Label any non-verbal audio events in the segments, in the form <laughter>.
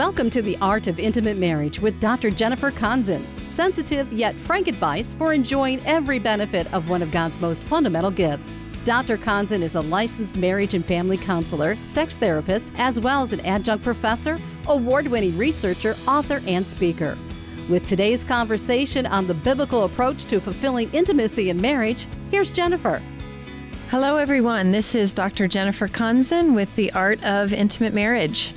Welcome to the Art of Intimate Marriage with Dr. Jennifer Konzen. Sensitive yet frank advice for enjoying every benefit of one of God's most fundamental gifts. Dr. Konzen is a licensed marriage and family counselor, sex therapist, as well as an adjunct professor, award winning researcher, author, and speaker. With today's conversation on the biblical approach to fulfilling intimacy in marriage, here's Jennifer. Hello, everyone. This is Dr. Jennifer Konzen with the Art of Intimate Marriage.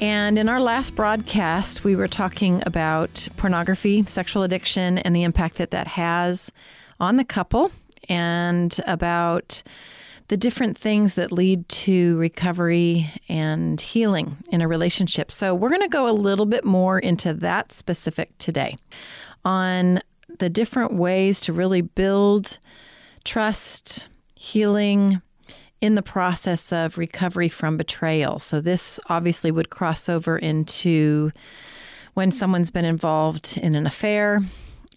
And in our last broadcast, we were talking about pornography, sexual addiction, and the impact that that has on the couple, and about the different things that lead to recovery and healing in a relationship. So, we're going to go a little bit more into that specific today on the different ways to really build trust, healing, in the process of recovery from betrayal. So, this obviously would cross over into when someone's been involved in an affair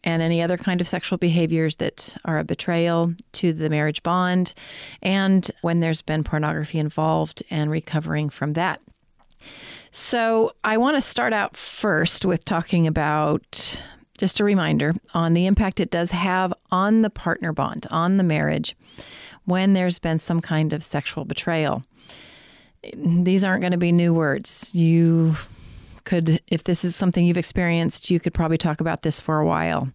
and any other kind of sexual behaviors that are a betrayal to the marriage bond, and when there's been pornography involved and recovering from that. So, I want to start out first with talking about just a reminder on the impact it does have on the partner bond, on the marriage when there's been some kind of sexual betrayal. These aren't going to be new words. You could, if this is something you've experienced, you could probably talk about this for a while.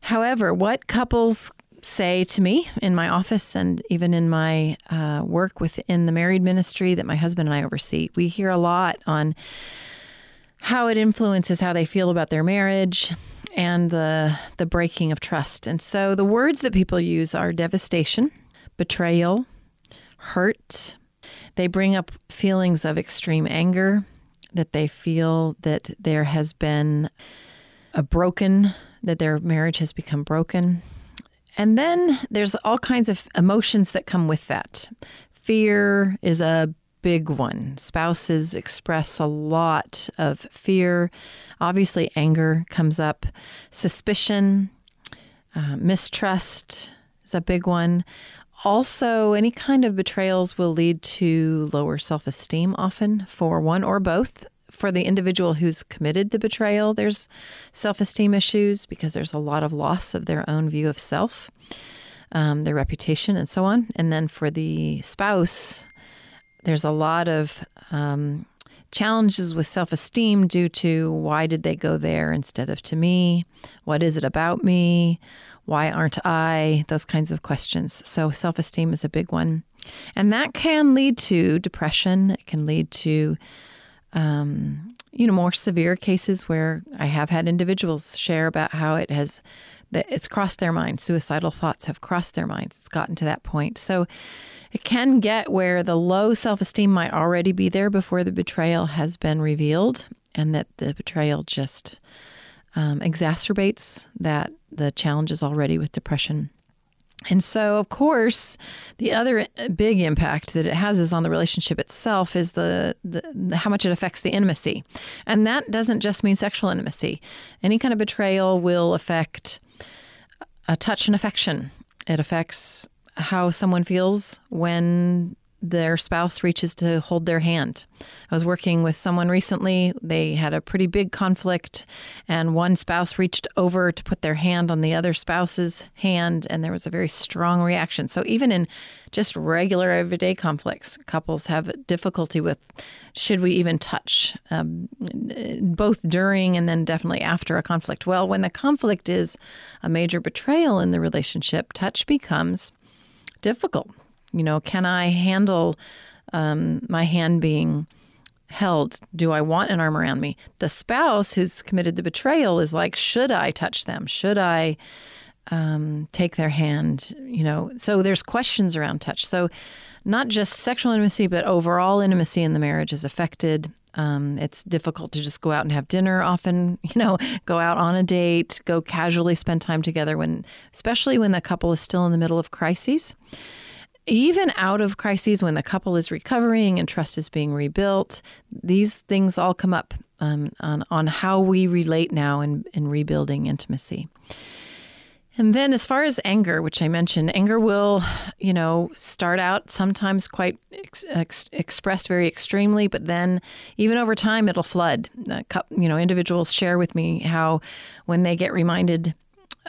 However, what couples say to me in my office and even in my uh, work within the married ministry that my husband and I oversee, we hear a lot on how it influences how they feel about their marriage and the the breaking of trust. And so the words that people use are devastation, betrayal, hurt. They bring up feelings of extreme anger, that they feel that there has been a broken, that their marriage has become broken. And then there's all kinds of emotions that come with that. Fear is a big one. Spouses express a lot of fear. Obviously, anger comes up, suspicion, uh, mistrust is a big one. Also, any kind of betrayals will lead to lower self esteem, often for one or both. For the individual who's committed the betrayal, there's self esteem issues because there's a lot of loss of their own view of self, um, their reputation, and so on. And then for the spouse, there's a lot of um, challenges with self esteem due to why did they go there instead of to me? What is it about me? Why aren't I? Those kinds of questions. So, self esteem is a big one. And that can lead to depression. It can lead to, um, you know, more severe cases where I have had individuals share about how it has, that it's crossed their mind. Suicidal thoughts have crossed their minds. It's gotten to that point. So, it can get where the low self esteem might already be there before the betrayal has been revealed, and that the betrayal just um, exacerbates that the challenges already with depression. And so, of course, the other big impact that it has is on the relationship itself is the, the, the, how much it affects the intimacy. And that doesn't just mean sexual intimacy. Any kind of betrayal will affect a touch and affection. It affects how someone feels when their spouse reaches to hold their hand. I was working with someone recently. They had a pretty big conflict, and one spouse reached over to put their hand on the other spouse's hand, and there was a very strong reaction. So, even in just regular everyday conflicts, couples have difficulty with should we even touch, um, both during and then definitely after a conflict. Well, when the conflict is a major betrayal in the relationship, touch becomes difficult you know, can I handle um, my hand being held? Do I want an arm around me? The spouse who's committed the betrayal is like, should I touch them? Should I um, take their hand? You know, so there's questions around touch. So not just sexual intimacy, but overall intimacy in the marriage is affected. Um, it's difficult to just go out and have dinner often, <laughs> you know, go out on a date, go casually spend time together when, especially when the couple is still in the middle of crises even out of crises when the couple is recovering and trust is being rebuilt, these things all come up um, on, on how we relate now in, in rebuilding intimacy. And then, as far as anger, which I mentioned, anger will, you know, start out sometimes quite ex- ex- expressed very extremely, but then even over time, it'll flood. Uh, you know, individuals share with me how when they get reminded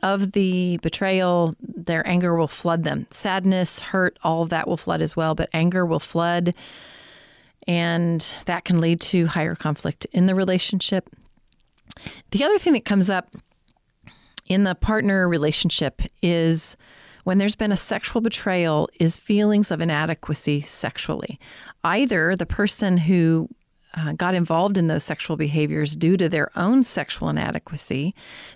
of the betrayal, their anger will flood them. Sadness, hurt, all of that will flood as well, but anger will flood. And that can lead to higher conflict in the relationship. The other thing that comes up in the partner relationship is when there's been a sexual betrayal is feelings of inadequacy sexually. Either the person who uh, got involved in those sexual behaviors due to their own sexual inadequacy,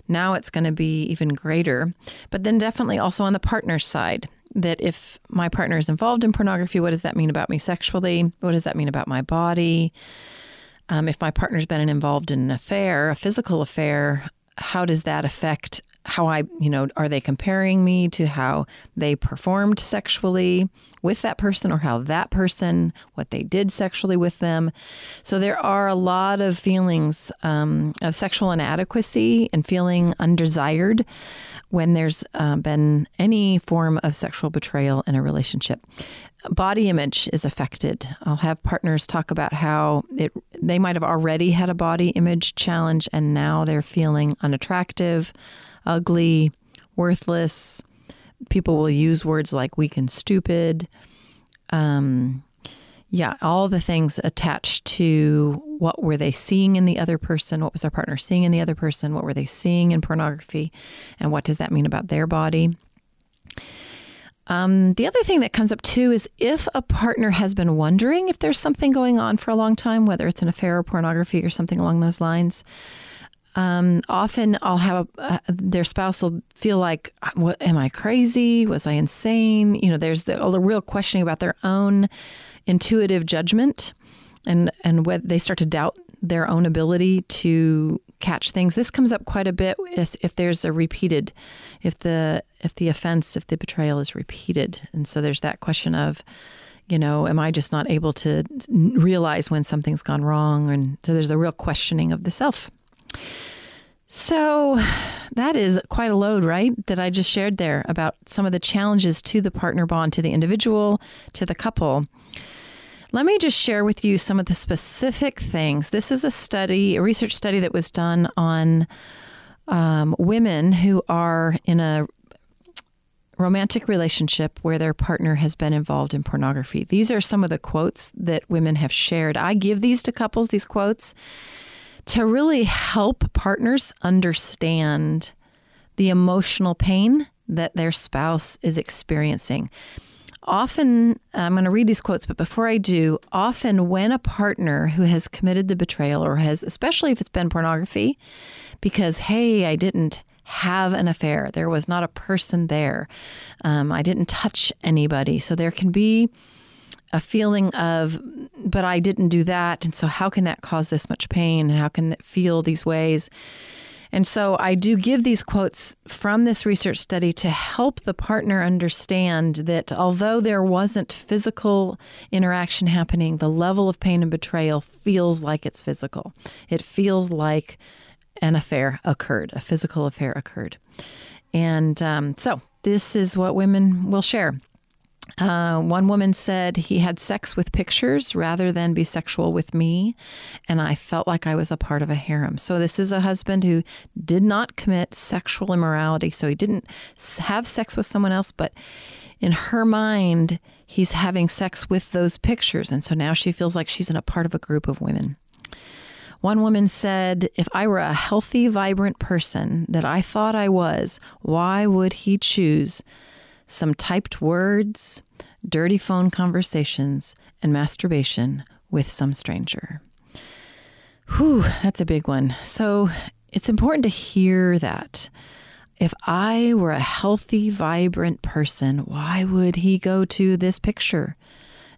now it's going to be even greater. But then definitely also on the partner side, that if my partner is involved in pornography, what does that mean about me sexually? What does that mean about my body? Um, if my partner's been involved in an affair, a physical affair, how does that affect how I, you know, are they comparing me to how they performed sexually with that person or how that person, what they did sexually with them? So there are a lot of feelings um, of sexual inadequacy and feeling undesired when there's uh, been any form of sexual betrayal in a relationship body image is affected. I'll have partners talk about how it they might have already had a body image challenge and now they're feeling unattractive, ugly, worthless. People will use words like weak and stupid. Um, yeah, all the things attached to what were they seeing in the other person? What was their partner seeing in the other person? What were they seeing in pornography? And what does that mean about their body? Um, the other thing that comes up too is if a partner has been wondering if there's something going on for a long time, whether it's an affair or pornography or something along those lines, um, often I'll have a, uh, their spouse will feel like, what, "Am I crazy? Was I insane?" You know, there's the, a real questioning about their own intuitive judgment, and and what they start to doubt their own ability to catch things. This comes up quite a bit if, if there's a repeated, if the if the offense, if the betrayal is repeated, and so there's that question of, you know, am I just not able to realize when something's gone wrong? And so there's a real questioning of the self. So that is quite a load, right? That I just shared there about some of the challenges to the partner bond, to the individual, to the couple. Let me just share with you some of the specific things. This is a study, a research study that was done on um, women who are in a romantic relationship where their partner has been involved in pornography. These are some of the quotes that women have shared. I give these to couples, these quotes, to really help partners understand the emotional pain that their spouse is experiencing. Often, I'm going to read these quotes, but before I do, often when a partner who has committed the betrayal or has, especially if it's been pornography, because, hey, I didn't have an affair, there was not a person there, um, I didn't touch anybody. So there can be a feeling of, but I didn't do that. And so how can that cause this much pain? And how can it feel these ways? And so I do give these quotes from this research study to help the partner understand that although there wasn't physical interaction happening, the level of pain and betrayal feels like it's physical. It feels like an affair occurred, a physical affair occurred. And um, so this is what women will share. Uh, one woman said he had sex with pictures rather than be sexual with me, and I felt like I was a part of a harem. So, this is a husband who did not commit sexual immorality. So, he didn't have sex with someone else, but in her mind, he's having sex with those pictures. And so now she feels like she's in a part of a group of women. One woman said, If I were a healthy, vibrant person that I thought I was, why would he choose some typed words, dirty phone conversations, and masturbation with some stranger. Whew, that's a big one. So it's important to hear that. If I were a healthy, vibrant person, why would he go to this picture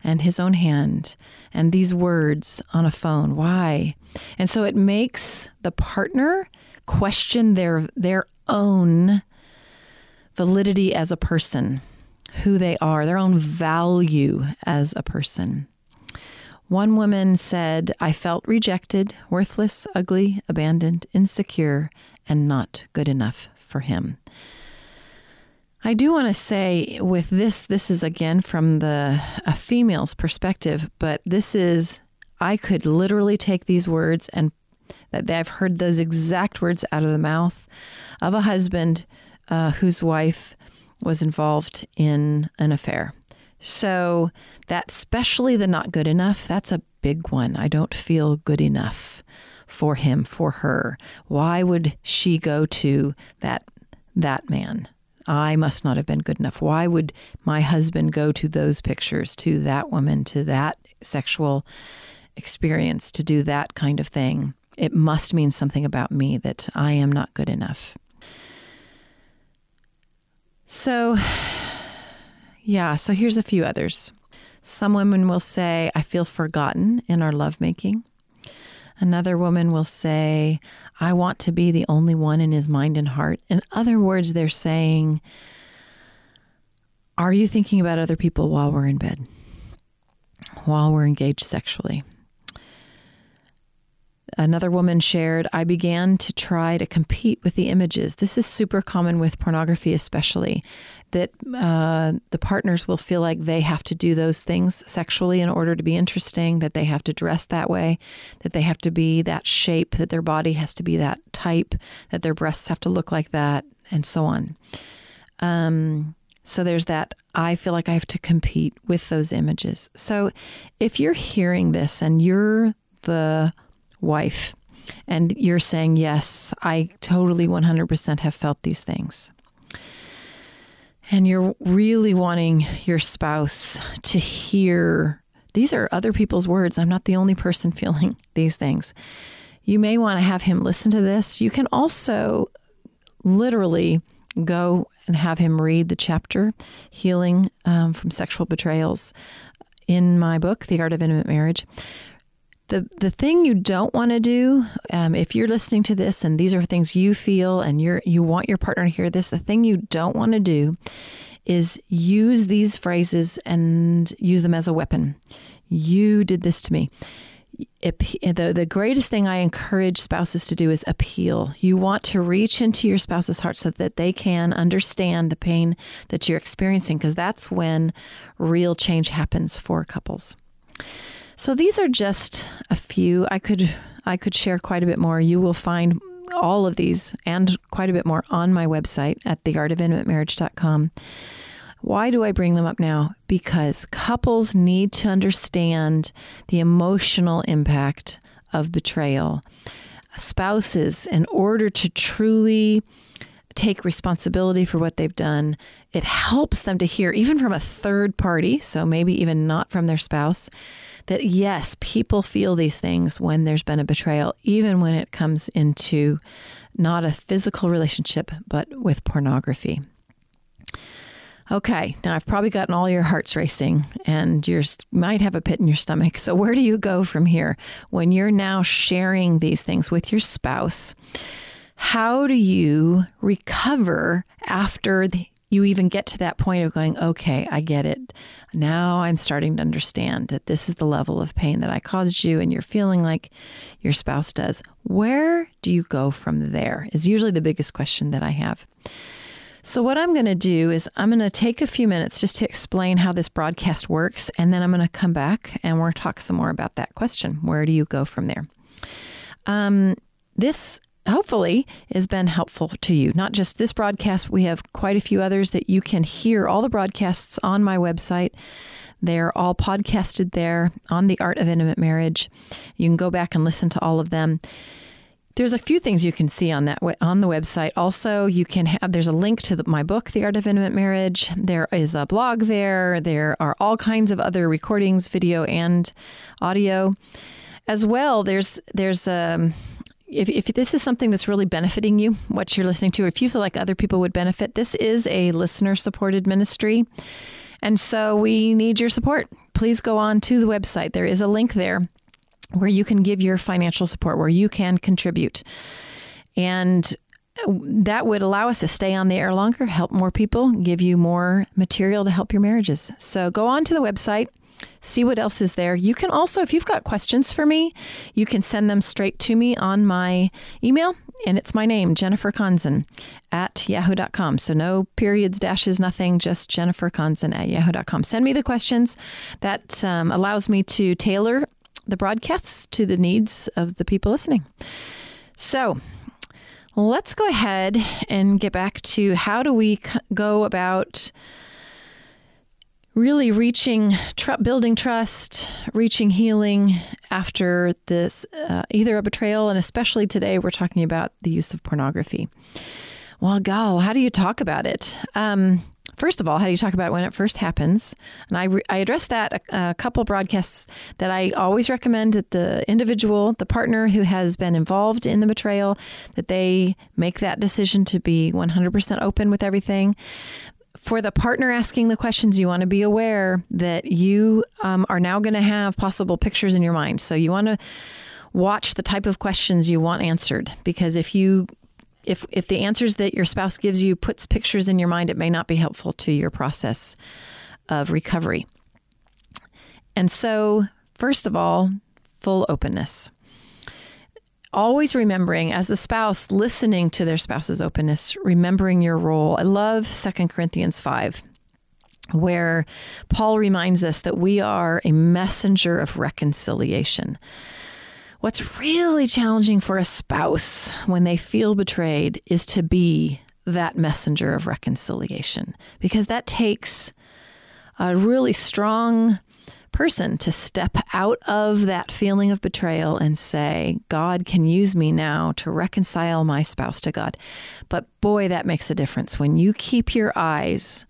and his own hand and these words on a phone? Why? And so it makes the partner question their their own validity as a person, who they are, their own value as a person. One woman said, I felt rejected, worthless, ugly, abandoned, insecure, and not good enough for him. I do want to say with this, this is again from the a female's perspective, but this is I could literally take these words and that I've heard those exact words out of the mouth of a husband uh, whose wife was involved in an affair. So that, especially the not good enough, that's a big one. I don't feel good enough for him, for her. Why would she go to that that man? I must not have been good enough. Why would my husband go to those pictures, to that woman, to that sexual experience, to do that kind of thing? It must mean something about me that I am not good enough. So, yeah, so here's a few others. Some women will say, I feel forgotten in our lovemaking. Another woman will say, I want to be the only one in his mind and heart. In other words, they're saying, Are you thinking about other people while we're in bed? While we're engaged sexually? Another woman shared, I began to try to compete with the images. This is super common with pornography, especially, that uh, the partners will feel like they have to do those things sexually in order to be interesting, that they have to dress that way, that they have to be that shape, that their body has to be that type, that their breasts have to look like that, and so on. Um, so there's that I feel like I have to compete with those images. So if you're hearing this and you're the wife. And you're saying, Yes, I totally 100% have felt these things. And you're really wanting your spouse to hear these are other people's words. I'm not the only person <laughs> feeling these things. You may want to have him listen to this. You can also literally go and have him read the chapter Healing um, from Sexual Betrayals in my book, The Art of Intimate Marriage the the thing you don't want to do um, if you're listening to this and these are things you feel and you're you want your partner to hear this the thing you don't want to do is use these phrases and use them as a weapon you did this to me the, the greatest thing I encourage spouses to do is appeal. You want to reach into your spouse's heart so that they can understand the pain that you're experiencing, because that's when real change happens for couples. So these are just a few. I could I could share quite a bit more. You will find all of these and quite a bit more on my website at theartofintimatemarriage.com. Why do I bring them up now? Because couples need to understand the emotional impact of betrayal. Spouses, in order to truly take responsibility for what they've done, it helps them to hear, even from a third party, so maybe even not from their spouse, that yes, people feel these things when there's been a betrayal, even when it comes into not a physical relationship, but with pornography. Okay, now I've probably gotten all your hearts racing and you might have a pit in your stomach. So, where do you go from here when you're now sharing these things with your spouse? How do you recover after the, you even get to that point of going, okay, I get it. Now I'm starting to understand that this is the level of pain that I caused you, and you're feeling like your spouse does. Where do you go from there? Is usually the biggest question that I have. So, what I'm going to do is I'm going to take a few minutes just to explain how this broadcast works, and then I'm going to come back and we're going to talk some more about that question. Where do you go from there? Um, this hopefully has been helpful to you. Not just this broadcast, we have quite a few others that you can hear all the broadcasts on my website. They're all podcasted there on the art of intimate marriage. You can go back and listen to all of them. There's a few things you can see on that on the website. Also, you can have there's a link to the, my book, The Art of Intimate Marriage. There is a blog there. There are all kinds of other recordings, video and audio. As well, there's there's um, if, if this is something that's really benefiting you, what you're listening to, if you feel like other people would benefit, this is a listener supported ministry. And so we need your support. Please go on to the website. There is a link there where you can give your financial support, where you can contribute. And that would allow us to stay on the air longer, help more people, give you more material to help your marriages. So go on to the website See what else is there. You can also, if you've got questions for me, you can send them straight to me on my email. And it's my name, Jennifer Konzen at yahoo.com. So no periods, dashes, nothing, just Jennifer Konzen at yahoo.com. Send me the questions. That um, allows me to tailor the broadcasts to the needs of the people listening. So let's go ahead and get back to how do we go about really reaching, tr- building trust, reaching healing after this, uh, either a betrayal, and especially today, we're talking about the use of pornography. Well, gal, how do you talk about it? Um, first of all, how do you talk about when it first happens? And I, re- I addressed that a, a couple broadcasts that I always recommend that the individual, the partner who has been involved in the betrayal, that they make that decision to be 100% open with everything for the partner asking the questions, you want to be aware that you um, are now going to have possible pictures in your mind. So you want to watch the type of questions you want answered because if you if if the answers that your spouse gives you puts pictures in your mind, it may not be helpful to your process of recovery. And so, first of all, full openness always remembering as a spouse listening to their spouse's openness remembering your role. I love 2 corinthians 5 where paul reminds us that we are a messenger of reconciliation. What's really challenging for a spouse when they feel betrayed is to be that messenger of reconciliation because that takes a really strong person to step out of that feeling of betrayal and say, God can use me now to reconcile my spouse to God. But boy, that makes a difference when you keep your eyes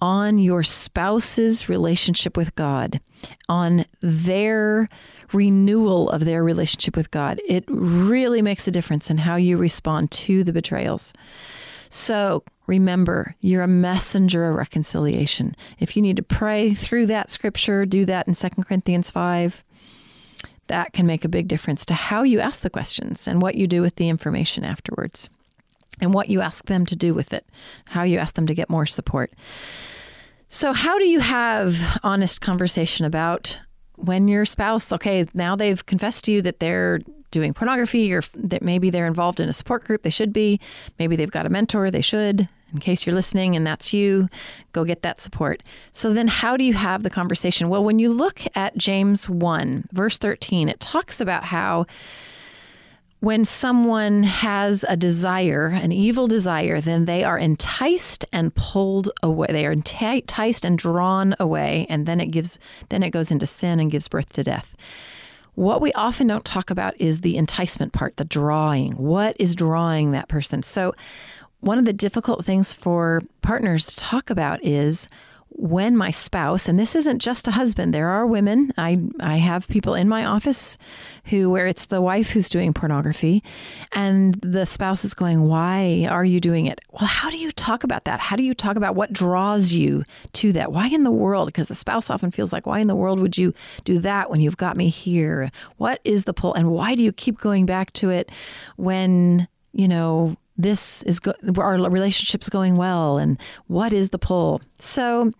on your spouse's relationship with God, on their renewal of their relationship with God. It really makes a difference in how you respond to the betrayals. So remember, you're a messenger of reconciliation. If you need to pray through that scripture, do that in 2 Corinthians 5. That can make a big difference to how you ask the questions and what you do with the information afterwards, and what you ask them to do with it, how you ask them to get more support. So, how do you have honest conversation about when your spouse, okay, now they've confessed to you that they're doing pornography or that maybe they're involved in a support group, they should be. Maybe they've got a mentor, they should. In case you're listening and that's you, go get that support. So then how do you have the conversation? Well, when you look at James 1, verse 13, it talks about how when someone has a desire, an evil desire, then they are enticed and pulled away. They are enticed and drawn away, and then it gives then it goes into sin and gives birth to death. What we often don't talk about is the enticement part, the drawing. What is drawing that person? So, one of the difficult things for partners to talk about is when my spouse, and this isn't just a husband, there are women. I, I have people in my office who, where it's the wife who's doing pornography, and the spouse is going, Why are you doing it? Well, how do you talk about that? How do you talk about what draws you to that? Why in the world? Because the spouse often feels like, Why in the world would you do that when you've got me here? What is the pull? And why do you keep going back to it when, you know, this is go- our relationship's going well and what is the pull so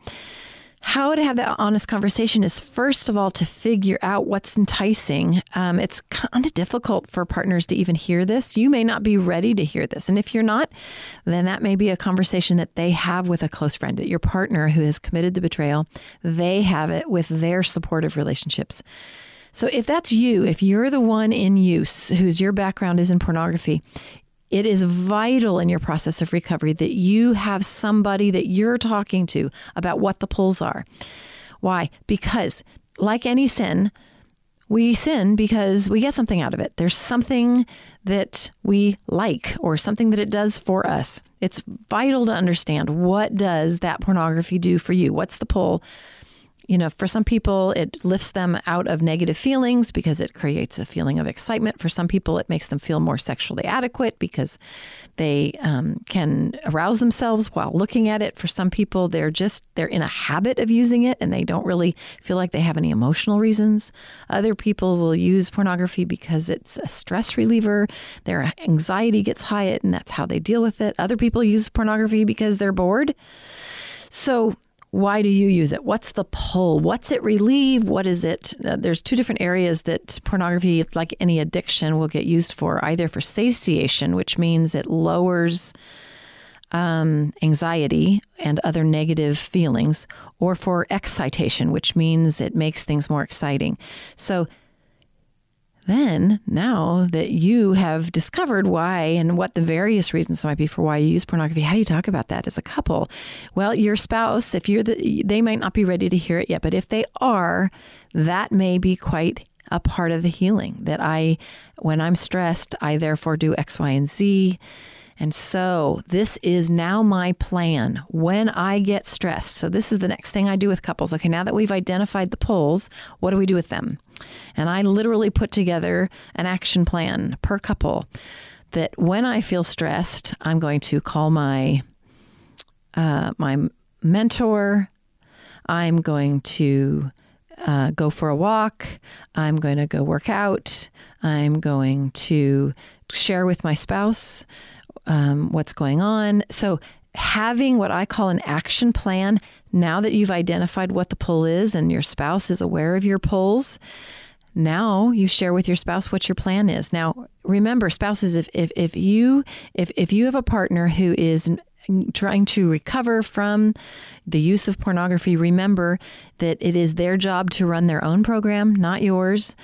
how to have that honest conversation is first of all to figure out what's enticing. Um, it's kind of difficult for partners to even hear this. You may not be ready to hear this. And if you're not, then that may be a conversation that they have with a close friend, your partner who is committed to betrayal. They have it with their supportive relationships. So if that's you, if you're the one in use whose your background is in pornography, it is vital in your process of recovery that you have somebody that you're talking to about what the pulls are. Why? Because, like any sin, we sin because we get something out of it. There's something that we like or something that it does for us. It's vital to understand what does that pornography do for you? What's the pull? You know, for some people, it lifts them out of negative feelings because it creates a feeling of excitement. For some people, it makes them feel more sexually adequate because they um, can arouse themselves while looking at it. For some people, they're just they're in a habit of using it and they don't really feel like they have any emotional reasons. Other people will use pornography because it's a stress reliever. Their anxiety gets high, and that's how they deal with it. Other people use pornography because they're bored. So why do you use it? What's the pull? What's it relieve? What is it? Uh, there's two different areas that pornography, like any addiction, will get used for either for satiation, which means it lowers um, anxiety and other negative feelings, or for excitation, which means it makes things more exciting. So, then, now that you have discovered why and what the various reasons might be for why you use pornography, how do you talk about that as a couple? Well, your spouse, if you're the, they might not be ready to hear it yet, but if they are, that may be quite a part of the healing. That I, when I'm stressed, I therefore do X, Y, and Z. And so this is now my plan when I get stressed. So this is the next thing I do with couples. Okay, now that we've identified the pulls, what do we do with them? And I literally put together an action plan per couple that when I feel stressed, I'm going to call my uh, my mentor. I'm going to uh, go for a walk. I'm going to go work out. I'm going to share with my spouse um, what's going on. So, having what I call an action plan, now that you've identified what the pull is and your spouse is aware of your pulls, now you share with your spouse what your plan is. Now, remember, spouses, if, if, if you if, if you have a partner who is trying to recover from the use of pornography, remember that it is their job to run their own program, not yours.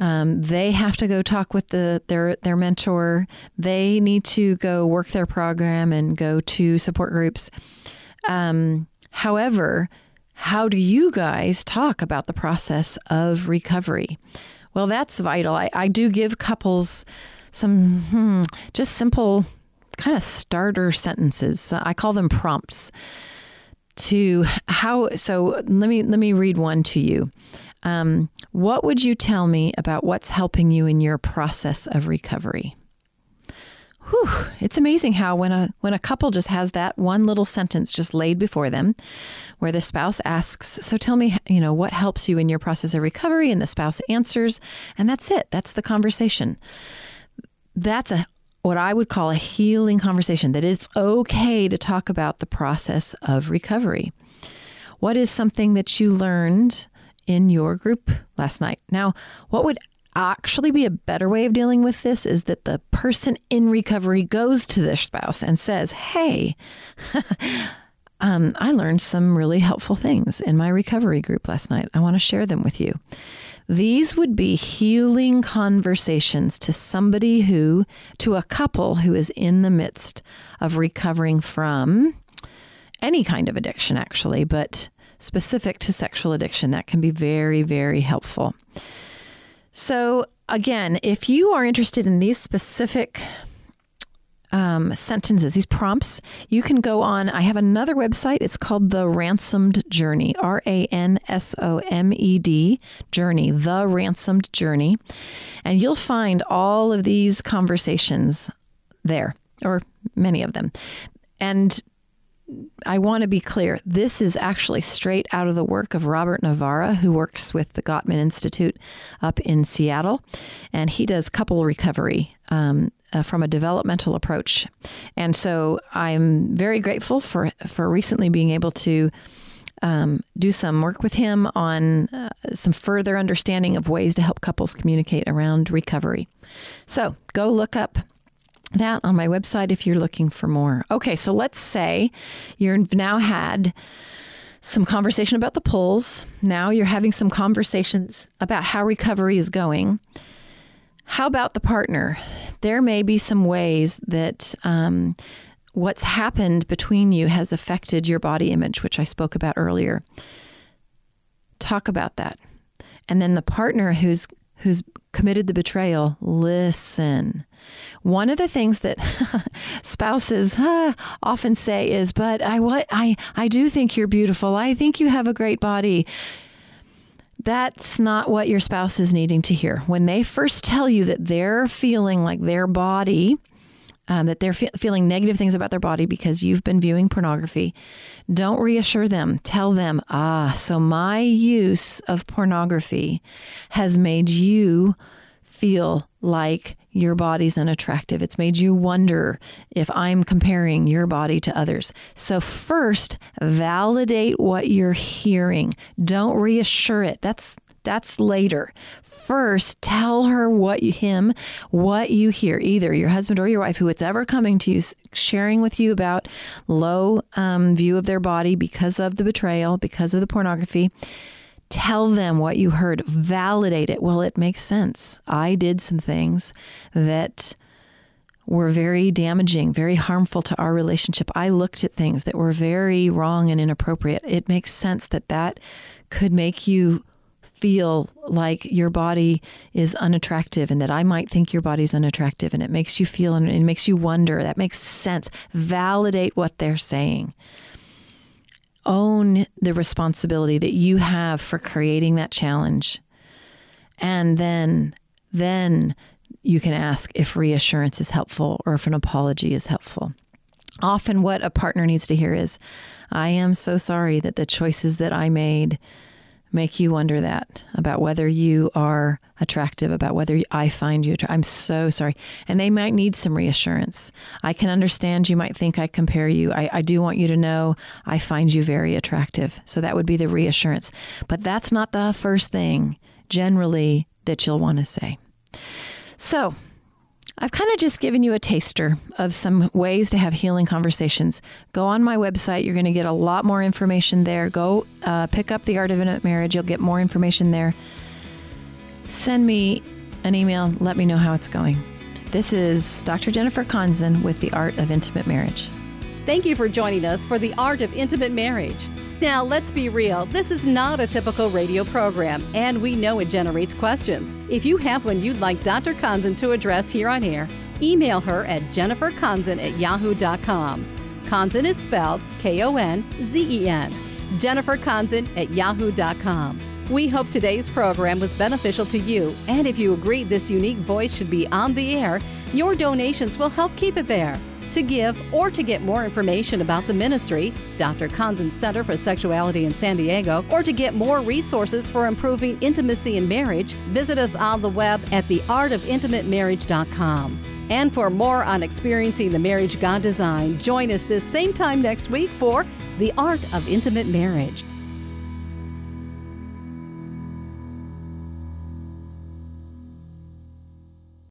Um, they have to go talk with the their their mentor. They need to go work their program and go to support groups. Um, however, how do you guys talk about the process of recovery? Well, that's vital. I, I do give couples some hmm, just simple kind of starter sentences. I call them prompts to how so let me let me read one to you um, what would you tell me about what's helping you in your process of recovery? Whew, it's amazing how when a when a couple just has that one little sentence just laid before them, where the spouse asks, "So tell me, you know, what helps you in your process of recovery?" and the spouse answers, and that's it. That's the conversation. That's a what I would call a healing conversation. That it's okay to talk about the process of recovery. What is something that you learned in your group last night. Now, what would actually be a better way of dealing with this is that the person in recovery goes to their spouse and says, Hey, <laughs> um, I learned some really helpful things in my recovery group last night. I want to share them with you. These would be healing conversations to somebody who, to a couple who is in the midst of recovering from any kind of addiction, actually, but specific to sexual addiction. That can be very, very helpful. So, again, if you are interested in these specific um, sentences, these prompts, you can go on. I have another website. It's called The Ransomed Journey, R A N S O M E D Journey, The Ransomed Journey. And you'll find all of these conversations there, or many of them. And I want to be clear. This is actually straight out of the work of Robert Navarra, who works with the Gottman Institute up in Seattle. And he does couple recovery um, uh, from a developmental approach. And so I'm very grateful for, for recently being able to um, do some work with him on uh, some further understanding of ways to help couples communicate around recovery. So go look up that on my website if you're looking for more. Okay, so let's say you've now had some conversation about the pulls. Now you're having some conversations about how recovery is going. How about the partner? There may be some ways that um, what's happened between you has affected your body image, which I spoke about earlier. Talk about that. And then the partner who's who's committed the betrayal, listen. One of the things that <laughs> spouses uh, often say is, "But I what I I do think you're beautiful. I think you have a great body." That's not what your spouse is needing to hear. When they first tell you that they're feeling like their body um, that they're fe- feeling negative things about their body because you've been viewing pornography, don't reassure them. Tell them, ah, so my use of pornography has made you feel like your body's unattractive. It's made you wonder if I'm comparing your body to others. So, first, validate what you're hearing. Don't reassure it. That's that's later. First, tell her what you, him, what you hear, either your husband or your wife, who it's ever coming to you, sharing with you about low um, view of their body because of the betrayal, because of the pornography. Tell them what you heard. Validate it. Well, it makes sense. I did some things that were very damaging, very harmful to our relationship. I looked at things that were very wrong and inappropriate. It makes sense that that could make you feel like your body is unattractive and that I might think your body's unattractive and it makes you feel and it makes you wonder. That makes sense. Validate what they're saying. Own the responsibility that you have for creating that challenge. And then then you can ask if reassurance is helpful or if an apology is helpful. Often what a partner needs to hear is I am so sorry that the choices that I made make you wonder that about whether you are attractive, about whether I find you attractive. I'm so sorry. And they might need some reassurance. I can understand you might think I compare you. I, I do want you to know I find you very attractive. So that would be the reassurance. But that's not the first thing generally that you'll want to say. So, I've kind of just given you a taster of some ways to have healing conversations. Go on my website. You're going to get a lot more information there. Go uh, pick up The Art of Intimate Marriage. You'll get more information there. Send me an email. Let me know how it's going. This is Dr. Jennifer Konzen with The Art of Intimate Marriage. Thank you for joining us for The Art of Intimate Marriage. Now, let's be real. This is not a typical radio program, and we know it generates questions. If you have one you'd like Dr. Konzen to address here on air, email her at jenniferkonzen at yahoo.com. Konzen is spelled K O N Z E N. Jennifer Konzen at yahoo.com. We hope today's program was beneficial to you, and if you agree this unique voice should be on the air, your donations will help keep it there. To give or to get more information about the ministry, Dr. Konzen's Center for Sexuality in San Diego, or to get more resources for improving intimacy in marriage, visit us on the web at theartofintimatemarriage.com. And for more on experiencing the marriage God designed, join us this same time next week for The Art of Intimate Marriage.